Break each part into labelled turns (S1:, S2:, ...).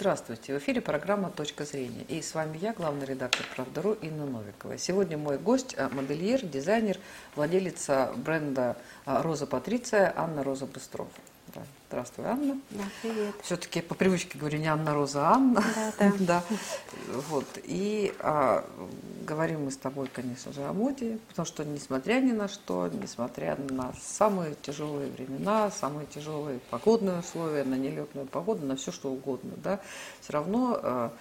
S1: Здравствуйте, в эфире программа «Точка зрения». И с вами я, главный редактор «Правдару» Инна Новикова. Сегодня мой гость – модельер, дизайнер, владелица бренда «Роза Патриция» Анна Роза Быстров. Да. Здравствуй, Анна.
S2: Да, привет.
S1: Все-таки по привычке говорю не Анна Роза, а Анна.
S2: Да, да.
S1: да. Вот. И а, говорим мы с тобой, конечно же, о моде, потому что несмотря ни на что, несмотря на самые тяжелые времена, самые тяжелые погодные условия, на нелетную погоду, на все что угодно, да, все равно а,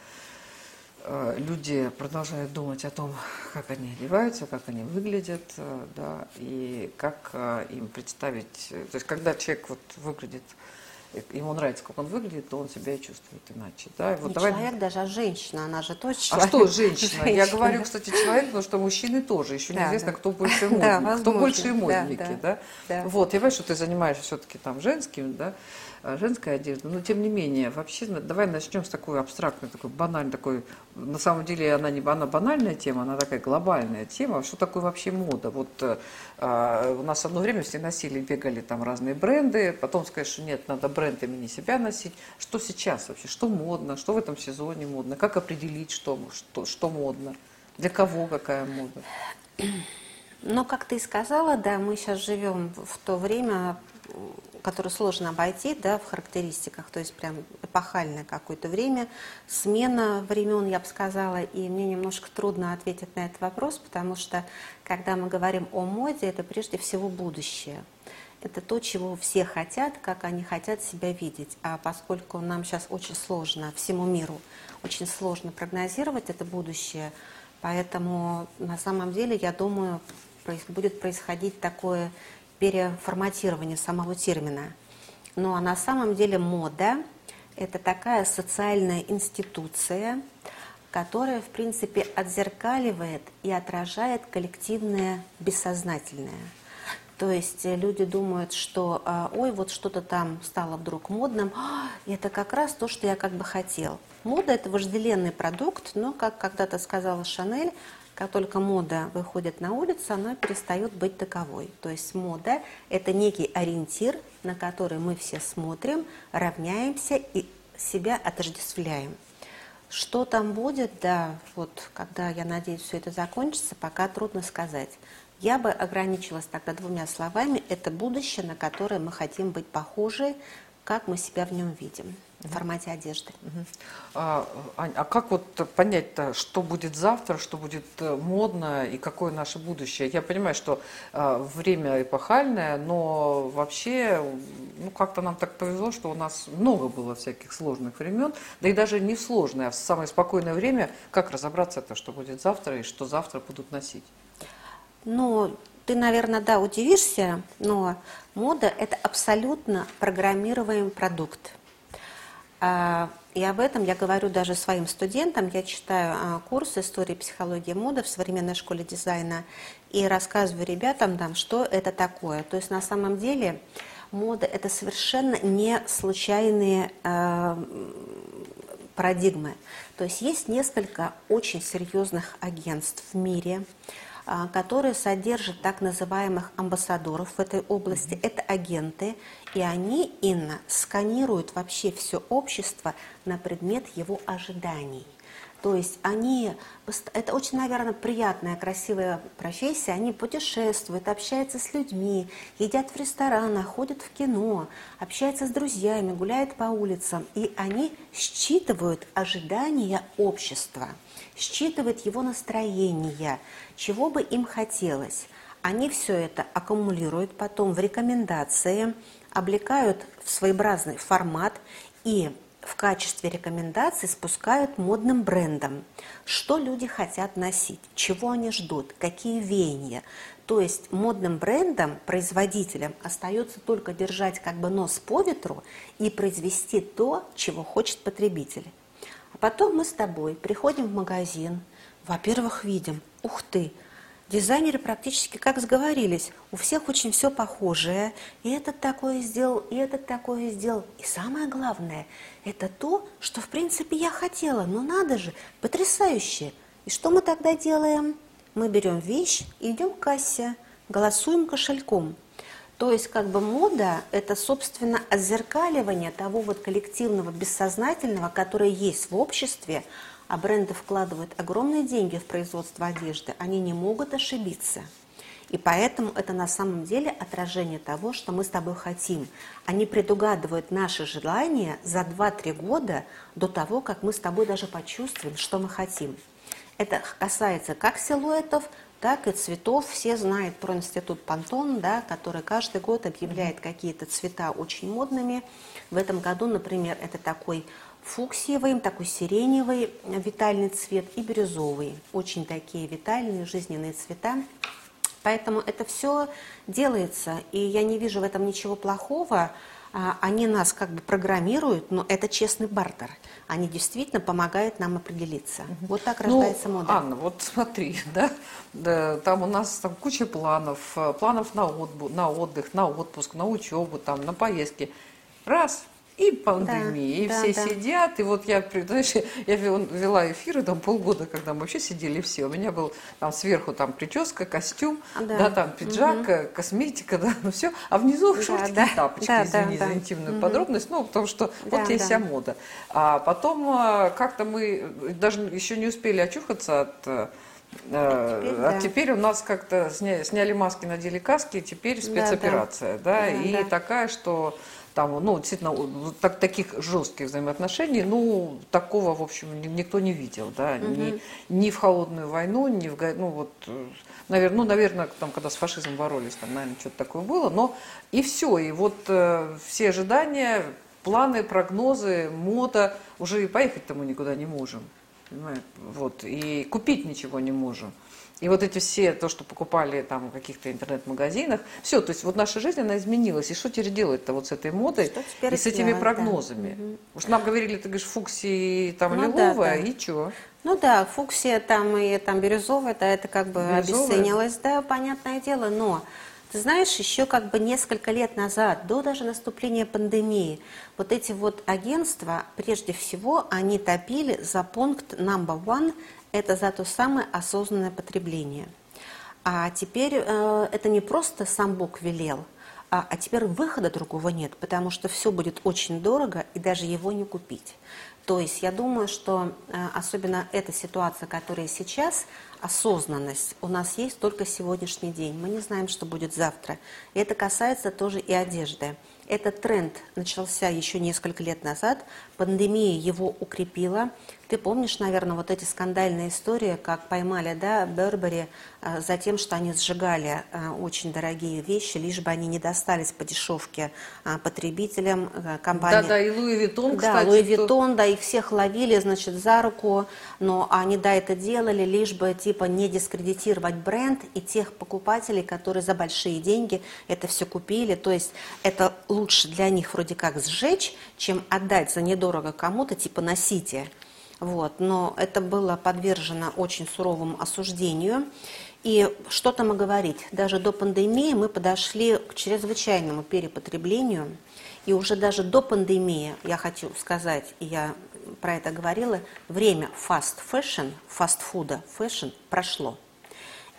S1: люди продолжают думать о том, как они одеваются, как они выглядят, а, да, и как а, им представить. То есть, когда человек вот выглядит, ему нравится, как он выглядит, то он себя и чувствует иначе. Да? И
S2: вот Не давай... человек даже, а женщина, она же тоже
S1: человек. А что женщина? женщина? Я говорю, кстати, человек, потому что мужчины тоже. Еще да, неизвестно, да. кто больше модник, да, кто больше модники. Да, да. Да? Вот, я понимаю, что ты занимаешься все-таки там женским, да, Э, женская одежда. Но тем не менее, вообще, давай начнем с такой абстрактной, такой банальной, такой, на самом деле она не она банальная тема, она такая глобальная тема. Что такое вообще мода? Вот а, у нас одно время все носили, бегали там разные бренды, потом сказать, что нет, надо бренд имени себя носить. Что сейчас вообще? Что модно? Что в этом сезоне модно? Как определить, что, что, что модно? Для кого какая мода?
S2: Ну, как ты и сказала, да, мы сейчас живем в то время, которое сложно обойти да, в характеристиках, то есть прям эпохальное какое-то время, смена времен, я бы сказала, и мне немножко трудно ответить на этот вопрос, потому что когда мы говорим о моде, это прежде всего будущее. Это то, чего все хотят, как они хотят себя видеть. А поскольку нам сейчас очень сложно, всему миру очень сложно прогнозировать это будущее, поэтому на самом деле, я думаю, будет происходить такое переформатирование самого термина. Ну а на самом деле мода – это такая социальная институция, которая, в принципе, отзеркаливает и отражает коллективное бессознательное. То есть люди думают, что а, ой, вот что-то там стало вдруг модным, и это как раз то, что я как бы хотел. Мода – это вожделенный продукт, но, как когда-то сказала Шанель, как только мода выходит на улицу, она перестает быть таковой. То есть мода – это некий ориентир, на который мы все смотрим, равняемся и себя отождествляем. Что там будет, да, вот когда, я надеюсь, все это закончится, пока трудно сказать. Я бы ограничилась тогда двумя словами. Это будущее, на которое мы хотим быть похожи, как мы себя в нем видим в формате одежды. Угу.
S1: А, Ань, а как вот понять-то, что будет завтра, что будет э, модно и какое наше будущее? Я понимаю, что а, время эпохальное, но вообще, ну как-то нам так повезло, что у нас много было всяких сложных времен, да и даже не сложное, а в самое спокойное время, как разобраться это, что будет завтра и что завтра будут носить?
S2: Ну, ты, наверное, да, удивишься, но мода – это абсолютно программируемый продукт. А, и об этом я говорю даже своим студентам. Я читаю а, курс истории психологии моды в современной школе дизайна и рассказываю ребятам, там, что это такое. То есть на самом деле мода – это совершенно не случайные э, парадигмы. То есть есть несколько очень серьезных агентств в мире, а, которые содержат так называемых амбассадоров в этой области. Mm-hmm. Это агенты, и они, Инна, сканируют вообще все общество на предмет его ожиданий. То есть они, это очень, наверное, приятная, красивая профессия, они путешествуют, общаются с людьми, едят в ресторанах, ходят в кино, общаются с друзьями, гуляют по улицам, и они считывают ожидания общества – считывает его настроение, чего бы им хотелось. Они все это аккумулируют потом в рекомендации, облекают в своеобразный формат и в качестве рекомендаций спускают модным брендом. Что люди хотят носить, чего они ждут, какие веяния. То есть модным брендом, производителям остается только держать как бы нос по ветру и произвести то, чего хочет потребитель. А потом мы с тобой приходим в магазин, во-первых, видим, ух ты, дизайнеры практически как сговорились, у всех очень все похожее, и этот такое сделал, и этот такое сделал. И самое главное, это то, что в принципе я хотела, но надо же, потрясающе. И что мы тогда делаем? Мы берем вещь и идем к кассе, голосуем кошельком. То есть как бы мода – это, собственно, отзеркаливание того вот коллективного бессознательного, которое есть в обществе, а бренды вкладывают огромные деньги в производство одежды, они не могут ошибиться. И поэтому это на самом деле отражение того, что мы с тобой хотим. Они предугадывают наши желания за 2-3 года до того, как мы с тобой даже почувствуем, что мы хотим. Это касается как силуэтов, так и цветов. Все знают про институт Пантон, да, который каждый год объявляет какие-то цвета очень модными. В этом году, например, это такой фуксиевый, такой сиреневый витальный цвет и бирюзовый. Очень такие витальные, жизненные цвета. Поэтому это все делается, и я не вижу в этом ничего плохого. А, они нас как бы программируют, но это честный бартер. Они действительно помогают нам определиться. Вот так ну, рождается мода.
S1: Анна, вот смотри, да, да, там у нас там куча планов, э, планов на, отбу, на отдых, на отпуск, на учебу, там, на поездки. Раз – и пандемия, да, и все да. сидят, и вот я, знаешь, я вела эфиры там полгода, когда мы вообще сидели все, у меня был там сверху там прическа, костюм, да, да там пиджак, угу. косметика, да, ну все, а внизу да, шортики да, и тапочки, да, извини да, за интимную угу. подробность, ну, потому что да, вот есть да. вся мода. А потом а, как-то мы даже еще не успели очухаться от э, а теперь, а да. теперь у нас как-то сняли, сняли маски, надели каски, теперь спецоперация, да, да. да, да и да. такая, что там, ну, действительно, так, таких жестких взаимоотношений, ну, такого, в общем, никто не видел, да, угу. ни, ни в холодную войну, ни в, ну, вот, наверное, ну, наверное, там, когда с фашизмом боролись, там, наверное, что-то такое было, но и все, и вот э, все ожидания, планы, прогнозы, мода, уже и поехать-то мы никуда не можем, понимаете, вот, и купить ничего не можем. И вот эти все, то, что покупали там в каких-то интернет-магазинах, все, то есть вот наша жизнь, она изменилась. И что теперь делать-то вот с этой модой и с этими делать, прогнозами? Да. Угу. Уж нам говорили, ты говоришь, фуксия там ну, лиловая, да, да. и что?
S2: Ну да, фуксия там и там бирюзовая, да, это как бы бирюзовая. обесценилось, да, понятное дело, но... Ты знаешь, еще как бы несколько лет назад, до даже наступления пандемии, вот эти вот агентства, прежде всего, они топили за пункт number one – это за то самое осознанное потребление. А теперь э, это не просто сам Бог велел, а, а теперь выхода другого нет, потому что все будет очень дорого и даже его не купить. То есть я думаю, что э, особенно эта ситуация, которая сейчас, осознанность у нас есть только сегодняшний день. Мы не знаем, что будет завтра. И это касается тоже и одежды. Этот тренд начался еще несколько лет назад. Пандемия его укрепила. Ты помнишь, наверное, вот эти скандальные истории, как поймали, да, Burberry э, за тем, что они сжигали э, очень дорогие вещи, лишь бы они не достались по дешевке э, потребителям компании.
S1: Да, да, и Louis Vuitton,
S2: да, кстати. Louis Vuitton, да, их всех ловили, значит, за руку, но они, да, это делали, лишь бы, типа, не дискредитировать бренд и тех покупателей, которые за большие деньги это все купили. То есть это лучше для них вроде как сжечь, чем отдать за недорого кому-то, типа, носите. Вот, но это было подвержено очень суровому осуждению. И что там и говорить, даже до пандемии мы подошли к чрезвычайному перепотреблению. И уже даже до пандемии, я хочу сказать, я про это говорила, время fashion, фастфуда, fashion прошло.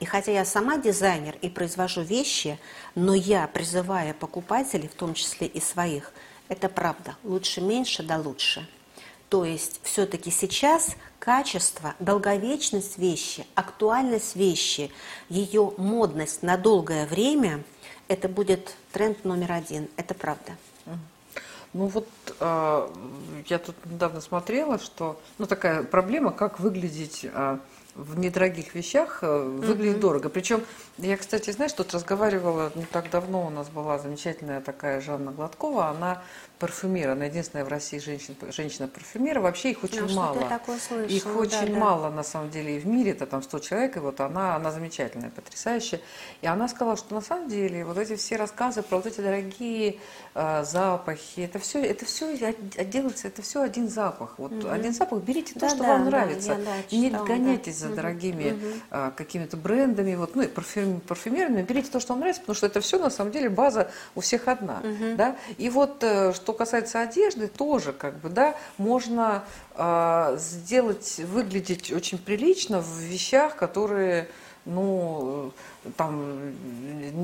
S2: И хотя я сама дизайнер и произвожу вещи, но я призываю покупателей, в том числе и своих, это правда, лучше меньше, да лучше – то есть все-таки сейчас качество, долговечность вещи, актуальность вещи, ее модность на долгое время, это будет тренд номер один. Это правда.
S1: Ну вот э, я тут недавно смотрела, что ну такая проблема, как выглядеть э, в недорогих вещах э, выглядит mm-hmm. дорого. Причем я, кстати, знаешь, тут разговаривала не так давно у нас была замечательная такая Жанна Гладкова, она парфюмер, она единственная в России женщина, женщина-парфюмер, вообще их очень ну, мало.
S2: Такое слышала,
S1: их очень да, мало, на самом деле, и в мире, это там 100 человек, и вот она, она замечательная, потрясающая. И она сказала, что на самом деле вот эти все рассказы про вот эти дорогие э, запахи, это все, это все делается, это все один запах. Вот угу. один запах, берите да, то, что да, вам да, нравится. Я, да, читала, не гоняйтесь да. за дорогими угу. э, какими-то брендами, вот, ну и парфюм, парфюмерными, берите то, что вам нравится, потому что это все на самом деле база у всех одна. Угу. Да? И вот э, что касается одежды, тоже как бы, да, можно э, сделать, выглядеть очень прилично в вещах, которые ну, там,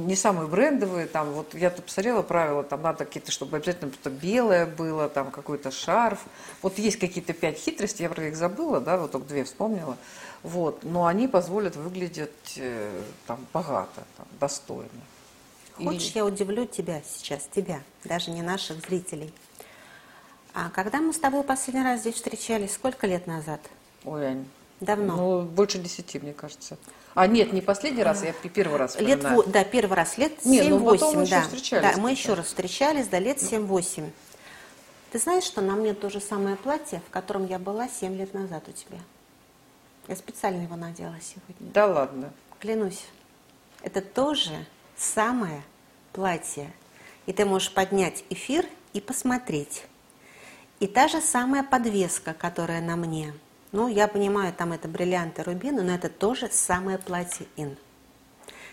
S1: не самые брендовые, там, вот я тут посмотрела правила, там надо какие-то, чтобы обязательно что-то белое было, там, какой-то шарф. Вот есть какие-то пять хитростей, я про них забыла, да, вот только две вспомнила. Вот, но они позволят выглядеть э, там богато, там, достойно.
S2: Хочешь, И... я удивлю тебя сейчас, тебя, даже не наших зрителей. А когда мы с тобой последний раз здесь встречались, сколько лет назад?
S1: Ой, Ань.
S2: Давно?
S1: Ну, больше десяти, мне кажется. А нет, не последний раз, я первый раз
S2: Лет, да, первый раз, лет 7-8, ну, да. Да, мы еще раз встречались, да, лет 7-8. Ты знаешь, что на мне то же самое платье, в котором я была 7 лет назад у тебя? Я специально его надела сегодня.
S1: Да ладно?
S2: Клянусь. Это тоже самое платье. И ты можешь поднять эфир и посмотреть. И та же самая подвеска, которая на мне – ну, я понимаю, там это бриллианты, рубины, но это тоже самое платье Ин.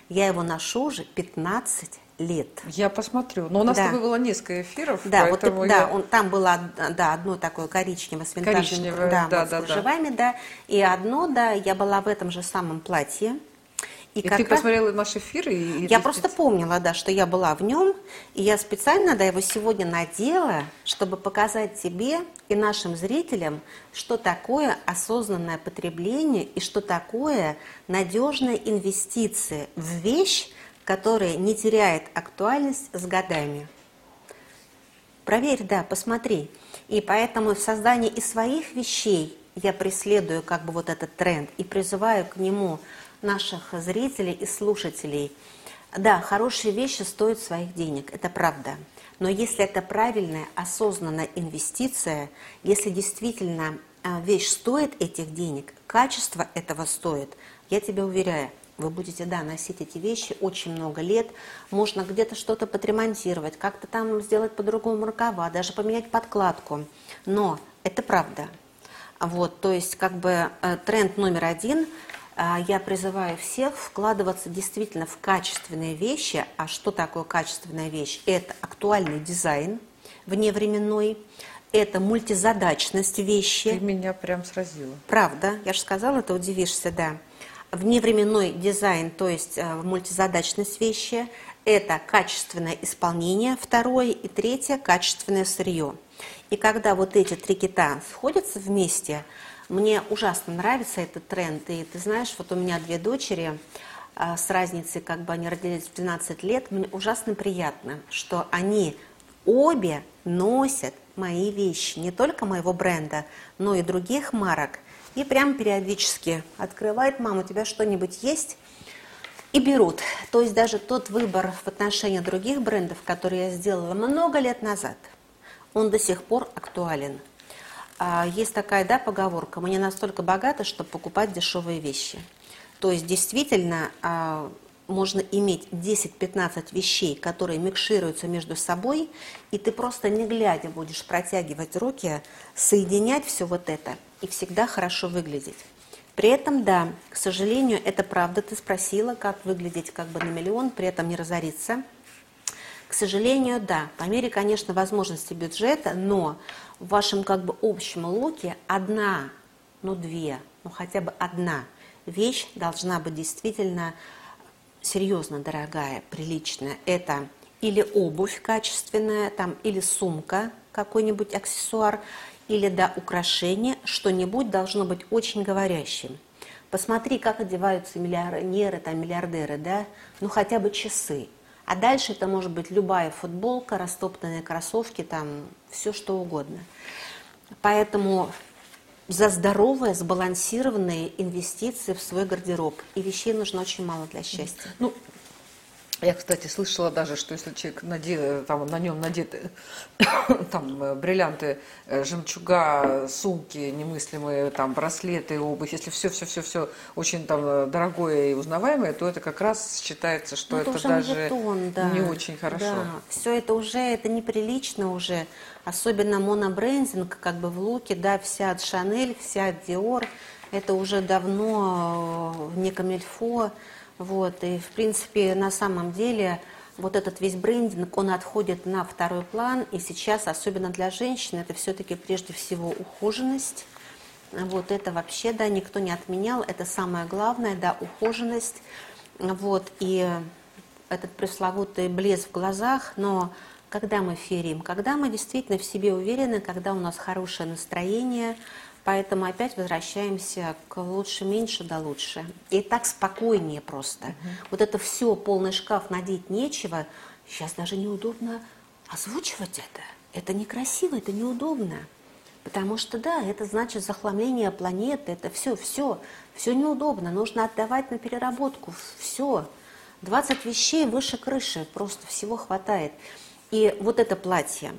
S2: Я его ношу уже 15 лет.
S1: Я посмотрю. Но у нас да. с тобой было несколько эфиров.
S2: Да, вот, я... да он, там было да, одно такое коричневое с винтажными да, да, вот, да, с кружевами, да. да. И одно, да, я была в этом же самом платье.
S1: И, и ты раз... посмотрела наш эфир? И,
S2: и я просто спец... помнила, да, что я была в нем, и я специально, да, его сегодня надела, чтобы показать тебе и нашим зрителям, что такое осознанное потребление и что такое надежная инвестиция в вещь, которая не теряет актуальность с годами. Проверь, да, посмотри. И поэтому в создании и своих вещей я преследую как бы вот этот тренд и призываю к нему наших зрителей и слушателей. Да, хорошие вещи стоят своих денег, это правда. Но если это правильная, осознанная инвестиция, если действительно а, вещь стоит этих денег, качество этого стоит, я тебя уверяю, вы будете, да, носить эти вещи очень много лет. Можно где-то что-то подремонтировать, как-то там сделать по-другому рукава, даже поменять подкладку. Но это правда. Вот, то есть, как бы э, тренд номер один я призываю всех вкладываться действительно в качественные вещи. А что такое качественная вещь? Это актуальный дизайн вневременной, это мультизадачность вещи.
S1: Ты меня прям сразила.
S2: Правда, я же сказала, ты удивишься, да. Вневременной дизайн, то есть э, мультизадачность вещи, это качественное исполнение, второе, и третье – качественное сырье. И когда вот эти три кита сходятся вместе – мне ужасно нравится этот тренд. И ты знаешь, вот у меня две дочери а, с разницей, как бы они родились в 12 лет, мне ужасно приятно, что они обе носят мои вещи, не только моего бренда, но и других марок. И прям периодически открывает, мама, у тебя что-нибудь есть? И берут. То есть даже тот выбор в отношении других брендов, который я сделала много лет назад, он до сих пор актуален. А, есть такая да, поговорка, мы не настолько богаты, чтобы покупать дешевые вещи. То есть действительно а, можно иметь 10-15 вещей, которые микшируются между собой, и ты просто не глядя будешь протягивать руки, соединять все вот это и всегда хорошо выглядеть. При этом, да, к сожалению, это правда, ты спросила, как выглядеть как бы на миллион, при этом не разориться. К сожалению, да, по мере, конечно, возможности бюджета, но в вашем как бы общем луке одна, ну две, ну хотя бы одна вещь должна быть действительно серьезно дорогая, приличная. Это или обувь качественная, там, или сумка, какой-нибудь аксессуар, или да, украшение, что-нибудь должно быть очень говорящим. Посмотри, как одеваются миллионеры, там, миллиардеры, да, ну хотя бы часы. А дальше это может быть любая футболка, растоптанные кроссовки, там все что угодно. Поэтому за здоровые, сбалансированные инвестиции в свой гардероб. И вещей нужно очень мало для счастья.
S1: Ну, я, кстати, слышала даже, что если человек надел, там, на нем надеты там, э, бриллианты, э, жемчуга, сумки немыслимые, там, браслеты, обувь, если все-все-все-все очень там э, дорогое и узнаваемое, то это как раз считается, что ну, это, это даже тон, да. не очень хорошо. Да.
S2: Все это уже, это неприлично уже, особенно монобрендинг, как бы в луке, да, вся от Шанель, вся от Диор, это уже давно не камельфо, вот, и, в принципе, на самом деле, вот этот весь брендинг, он отходит на второй план, и сейчас, особенно для женщин, это все-таки прежде всего ухоженность, Вот это вообще, да, никто не отменял. Это самое главное, да, ухоженность. Вот, и этот пресловутый блеск в глазах, но когда мы ферим, когда мы действительно в себе уверены, когда у нас хорошее настроение, поэтому опять возвращаемся к лучше, меньше, да лучше. И так спокойнее просто. Угу. Вот это все, полный шкаф, надеть нечего, сейчас даже неудобно озвучивать это. Это некрасиво, это неудобно. Потому что, да, это значит захламление планеты, это все, все, все неудобно, нужно отдавать на переработку, все. 20 вещей выше крыши, просто всего хватает. И вот это платье,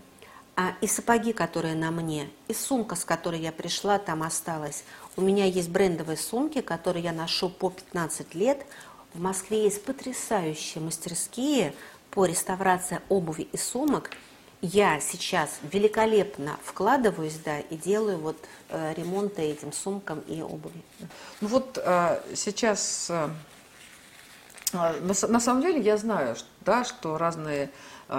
S2: а, и сапоги, которые на мне, и сумка, с которой я пришла, там осталась. У меня есть брендовые сумки, которые я ношу по 15 лет. В Москве есть потрясающие мастерские по реставрации обуви и сумок – я сейчас великолепно вкладываюсь, да, и делаю вот э, ремонты этим сумкам и обуви.
S1: Ну вот э, сейчас, э, на, на самом деле я знаю, да, что разные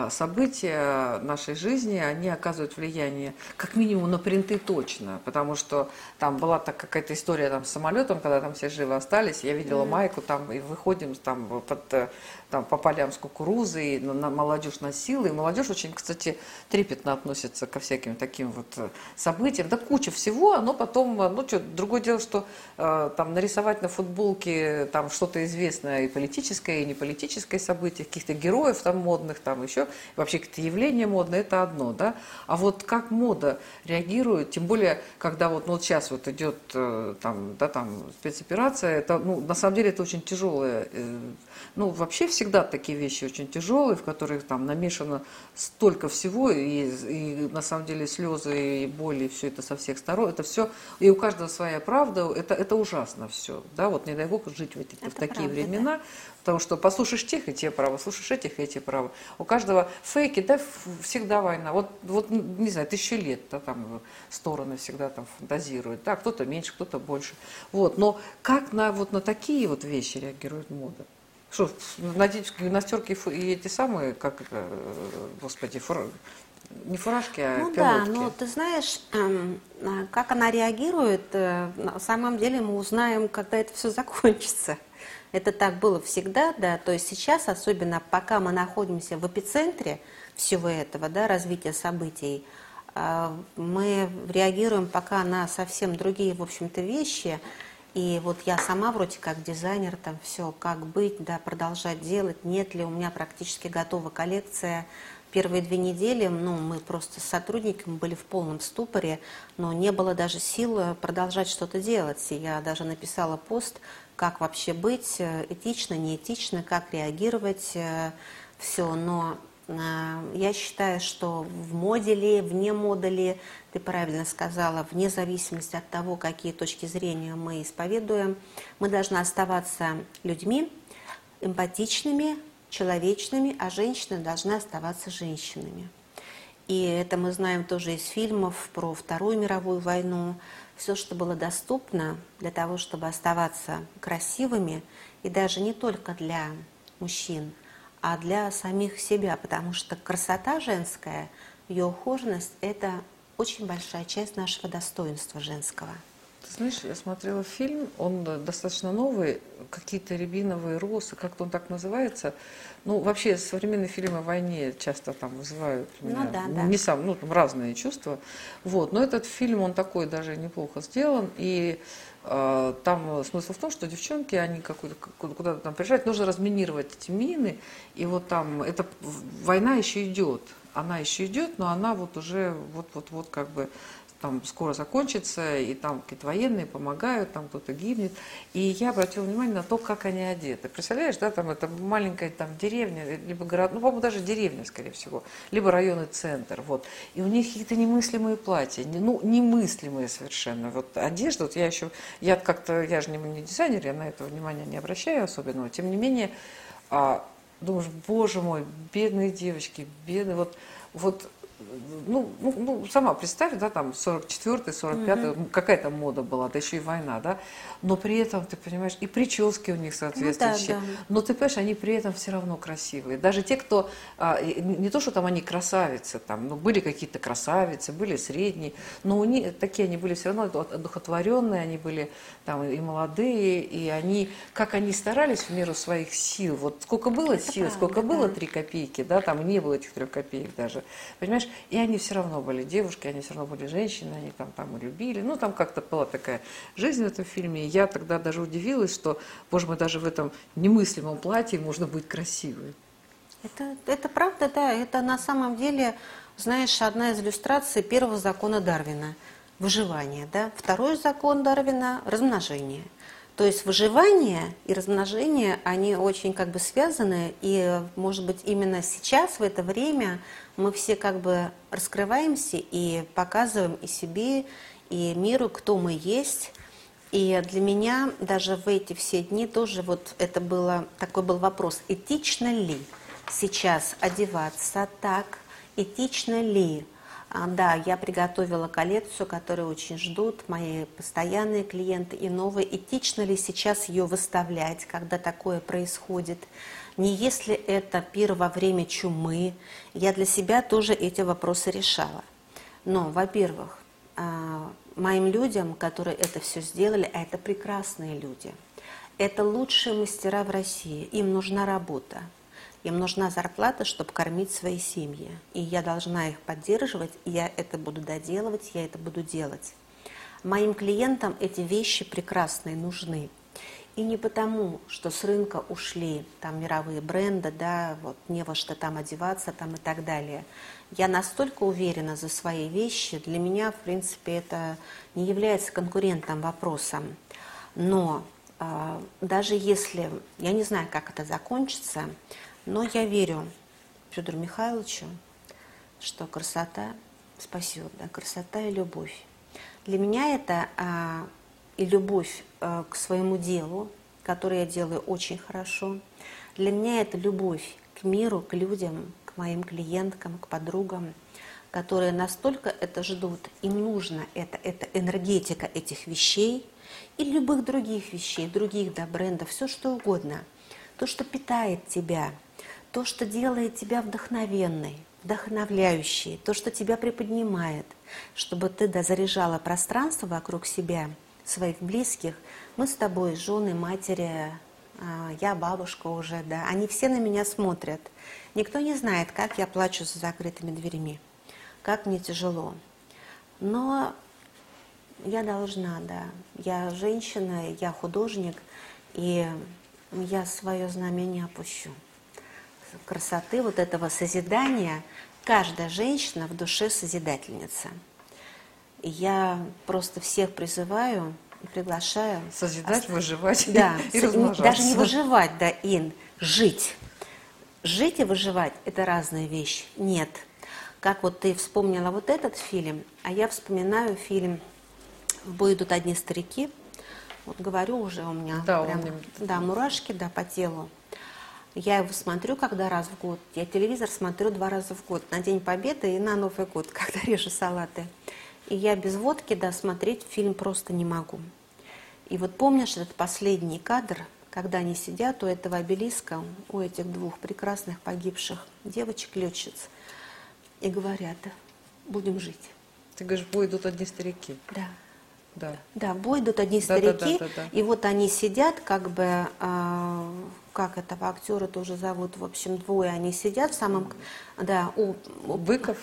S1: события нашей жизни, они оказывают влияние как минимум на принты точно, потому что там была так какая-то история там с самолетом, когда там все живы остались, я видела mm-hmm. майку там и выходим там под э, там по полям с кукурузой, на, на молодежь носила, и молодежь очень, кстати, трепетно относится ко всяким таким вот э, событиям, да куча всего, но потом, э, ну что, другое дело, что э, там нарисовать на футболке там что-то известное и политическое, и не политическое событие, каких-то героев там модных, там еще вообще какие-то явления модные, это одно, да. А вот как мода реагирует, тем более, когда вот, ну, вот сейчас вот идет э, там, да, там спецоперация, это, ну, на самом деле это очень тяжелое, э, ну, вообще всегда такие вещи очень тяжелые, в которых там намешано столько всего, и, и на самом деле слезы и боли, и все это со всех сторон, это все, и у каждого своя правда, это, это ужасно все, да, вот не дай бог жить в, эти, в такие правда, времена, да. Потому что послушаешь тех, и те правы, слушаешь этих, и эти правы. У каждого фейки, да, всегда война. Вот, вот не знаю, тысячу лет, да, там стороны всегда там фантазируют. Да, кто-то меньше, кто-то больше. Вот, но как на, вот на такие вот вещи реагирует мода? Что, гимнастерки и эти самые, как, господи, фур... не фуражки, а
S2: ну,
S1: пилотки?
S2: да, но ты знаешь, эм, а, как она реагирует, э, на самом деле мы узнаем, когда это все закончится. Это так было всегда, да, то есть сейчас, особенно пока мы находимся в эпицентре всего этого, да, развития событий, а, мы реагируем пока на совсем другие, в общем-то, вещи. И вот я сама вроде как дизайнер, там все, как быть, да, продолжать делать, нет ли у меня практически готова коллекция. Первые две недели, ну, мы просто с сотрудниками были в полном ступоре, но не было даже сил продолжать что-то делать. И я даже написала пост как вообще быть, э, этично, неэтично, как реагировать, э, все. Но я считаю, что в моде ли, вне моды ли, ты правильно сказала, вне зависимости от того, какие точки зрения мы исповедуем, мы должны оставаться людьми, эмпатичными, человечными, а женщины должны оставаться женщинами. И это мы знаем тоже из фильмов про Вторую мировую войну, все, что было доступно для того, чтобы оставаться красивыми, и даже не только для мужчин, а для самих себя, потому что красота женская, ее ухоженность – это очень большая часть нашего достоинства женского.
S1: Ты знаешь, я смотрела фильм, он достаточно новый, какие-то рябиновые росы, как-то он так называется. Ну, вообще, современные фильмы о войне часто там вызывают у ну меня, ну, да, да. не сам, ну, там разные чувства. Вот, но этот фильм, он такой даже неплохо сделан, и там смысл в том, что девчонки, они куда-то там приезжают, нужно разминировать эти мины, и вот там, эта война еще идет, она еще идет, но она вот уже вот-вот-вот как бы там скоро закончится, и там какие-то военные помогают, там кто-то гибнет. И я обратила внимание на то, как они одеты. Представляешь, да, там это маленькая там деревня, либо город, ну, по-моему, даже деревня, скорее всего, либо районный центр, вот. И у них какие-то немыслимые платья, не, ну, немыслимые совершенно. Вот одежда, вот я еще, я как-то, я же не, не дизайнер, я на это внимание не обращаю особенного, тем не менее, а, думаешь, боже мой, бедные девочки, бедные, вот, вот ну, ну, ну, сама представь, да, там 44-й, 45-й, угу. какая там мода была, да еще и война, да, но при этом, ты понимаешь, и прически у них соответствующие, ну, да, да. но ты понимаешь, они при этом все равно красивые. Даже те, кто, а, не то, что там они красавицы, там, ну, были какие-то красавицы, были средние, но у них, такие они были все равно одухотворенные, они были там и молодые, и они, как они старались в меру своих сил, вот сколько было Это сил, правда, сколько да. было три копейки, да, там не было этих трех копеек даже, понимаешь, и они все равно были девушки, они все равно были женщины, они там, там и любили. Ну, там как-то была такая жизнь в этом фильме. И я тогда даже удивилась, что, боже мой, даже в этом немыслимом платье можно быть красивой.
S2: Это, это правда, да. Это на самом деле, знаешь, одна из иллюстраций первого закона Дарвина – выживание. Да? Второй закон Дарвина – размножение. То есть выживание и размножение, они очень как бы связаны, и, может быть, именно сейчас, в это время, мы все как бы раскрываемся и показываем и себе, и миру, кто мы есть. И для меня даже в эти все дни тоже вот это было, такой был вопрос, этично ли сейчас одеваться так, этично ли да, я приготовила коллекцию, которую очень ждут мои постоянные клиенты и новые. Этично ли сейчас ее выставлять, когда такое происходит? Не если это пир во время чумы. Я для себя тоже эти вопросы решала. Но, во-первых, а, моим людям, которые это все сделали, а это прекрасные люди, это лучшие мастера в России, им нужна работа. Им нужна зарплата, чтобы кормить свои семьи. И я должна их поддерживать, и я это буду доделывать, я это буду делать. Моим клиентам эти вещи прекрасные нужны. И не потому, что с рынка ушли там мировые бренды, да, вот не во что там одеваться там и так далее. Я настолько уверена за свои вещи, для меня, в принципе, это не является конкурентным вопросом. Но э, даже если, я не знаю, как это закончится, но я верю Федору Михайловичу, что красота спасет, да, красота и любовь. Для меня это а, и любовь а, к своему делу, которое я делаю очень хорошо. Для меня это любовь к миру, к людям, к моим клиенткам, к подругам, которые настолько это ждут. Им нужно это, это энергетика этих вещей и любых других вещей, других да, брендов, все что угодно. То, что питает тебя – то, что делает тебя вдохновенной, вдохновляющей, то, что тебя приподнимает, чтобы ты да, заряжала пространство вокруг себя, своих близких. Мы с тобой, жены, матери, а, я бабушка уже, да, они все на меня смотрят. Никто не знает, как я плачу за закрытыми дверями, как мне тяжело. Но я должна, да. Я женщина, я художник, и я свое знамя не опущу красоты, вот этого созидания, каждая женщина в душе созидательница. И я просто всех призываю и приглашаю.
S1: Созидать, выживать
S2: да, и размножаться. Даже не выживать, да, Ин, жить. Жить и выживать – это разные вещи. Нет. Как вот ты вспомнила вот этот фильм, а я вспоминаю фильм «В бой идут одни старики». Вот говорю уже у меня
S1: да,
S2: прям, да, мурашки да, по телу. Я его смотрю когда раз в год. Я телевизор смотрю два раза в год. На День Победы и на Новый год, когда режу салаты. И я без водки да, смотреть фильм просто не могу. И вот помнишь этот последний кадр, когда они сидят у этого обелиска, у этих двух прекрасных погибших девочек-летчиц, и говорят, будем жить.
S1: Ты говоришь, бой идут одни старики.
S2: Да.
S1: Да.
S2: Да, бой идут одни да, старики, да, да, да, да. и вот они сидят, как бы, э, как этого актера тоже зовут, в общем, двое они сидят в самом, да, у,
S1: у Быков.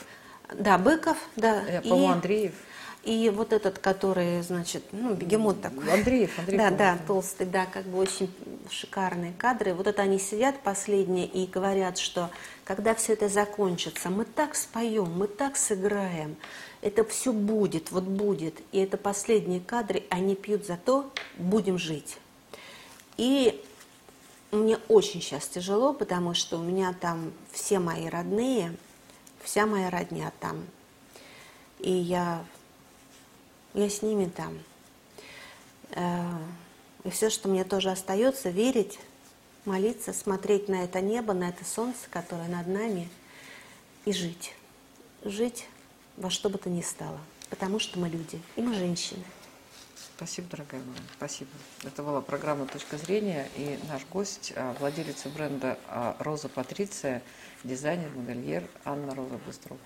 S2: Да, Быков, да.
S1: Я, и, Андреев.
S2: И вот этот, который, значит, ну, бегемот такой.
S1: Андреев, Андреев.
S2: Да, да, толстый, да, как бы очень шикарные кадры. Вот это они сидят последние и говорят, что когда все это закончится, мы так споем, мы так сыграем, это все будет, вот будет. И это последние кадры, они пьют за то, будем жить. И мне очень сейчас тяжело, потому что у меня там все мои родные, вся моя родня там. И я, я с ними там. Э, и все, что мне тоже остается, верить, молиться, смотреть на это небо, на это солнце, которое над нами, и жить. жить во что бы то ни стало, потому что мы люди, и мы женщины.
S1: Спасибо, дорогая моя, спасибо. Это была программа «Точка зрения» и наш гость, а, владелица бренда а, «Роза Патриция», дизайнер, модельер Анна Роза Быстрова.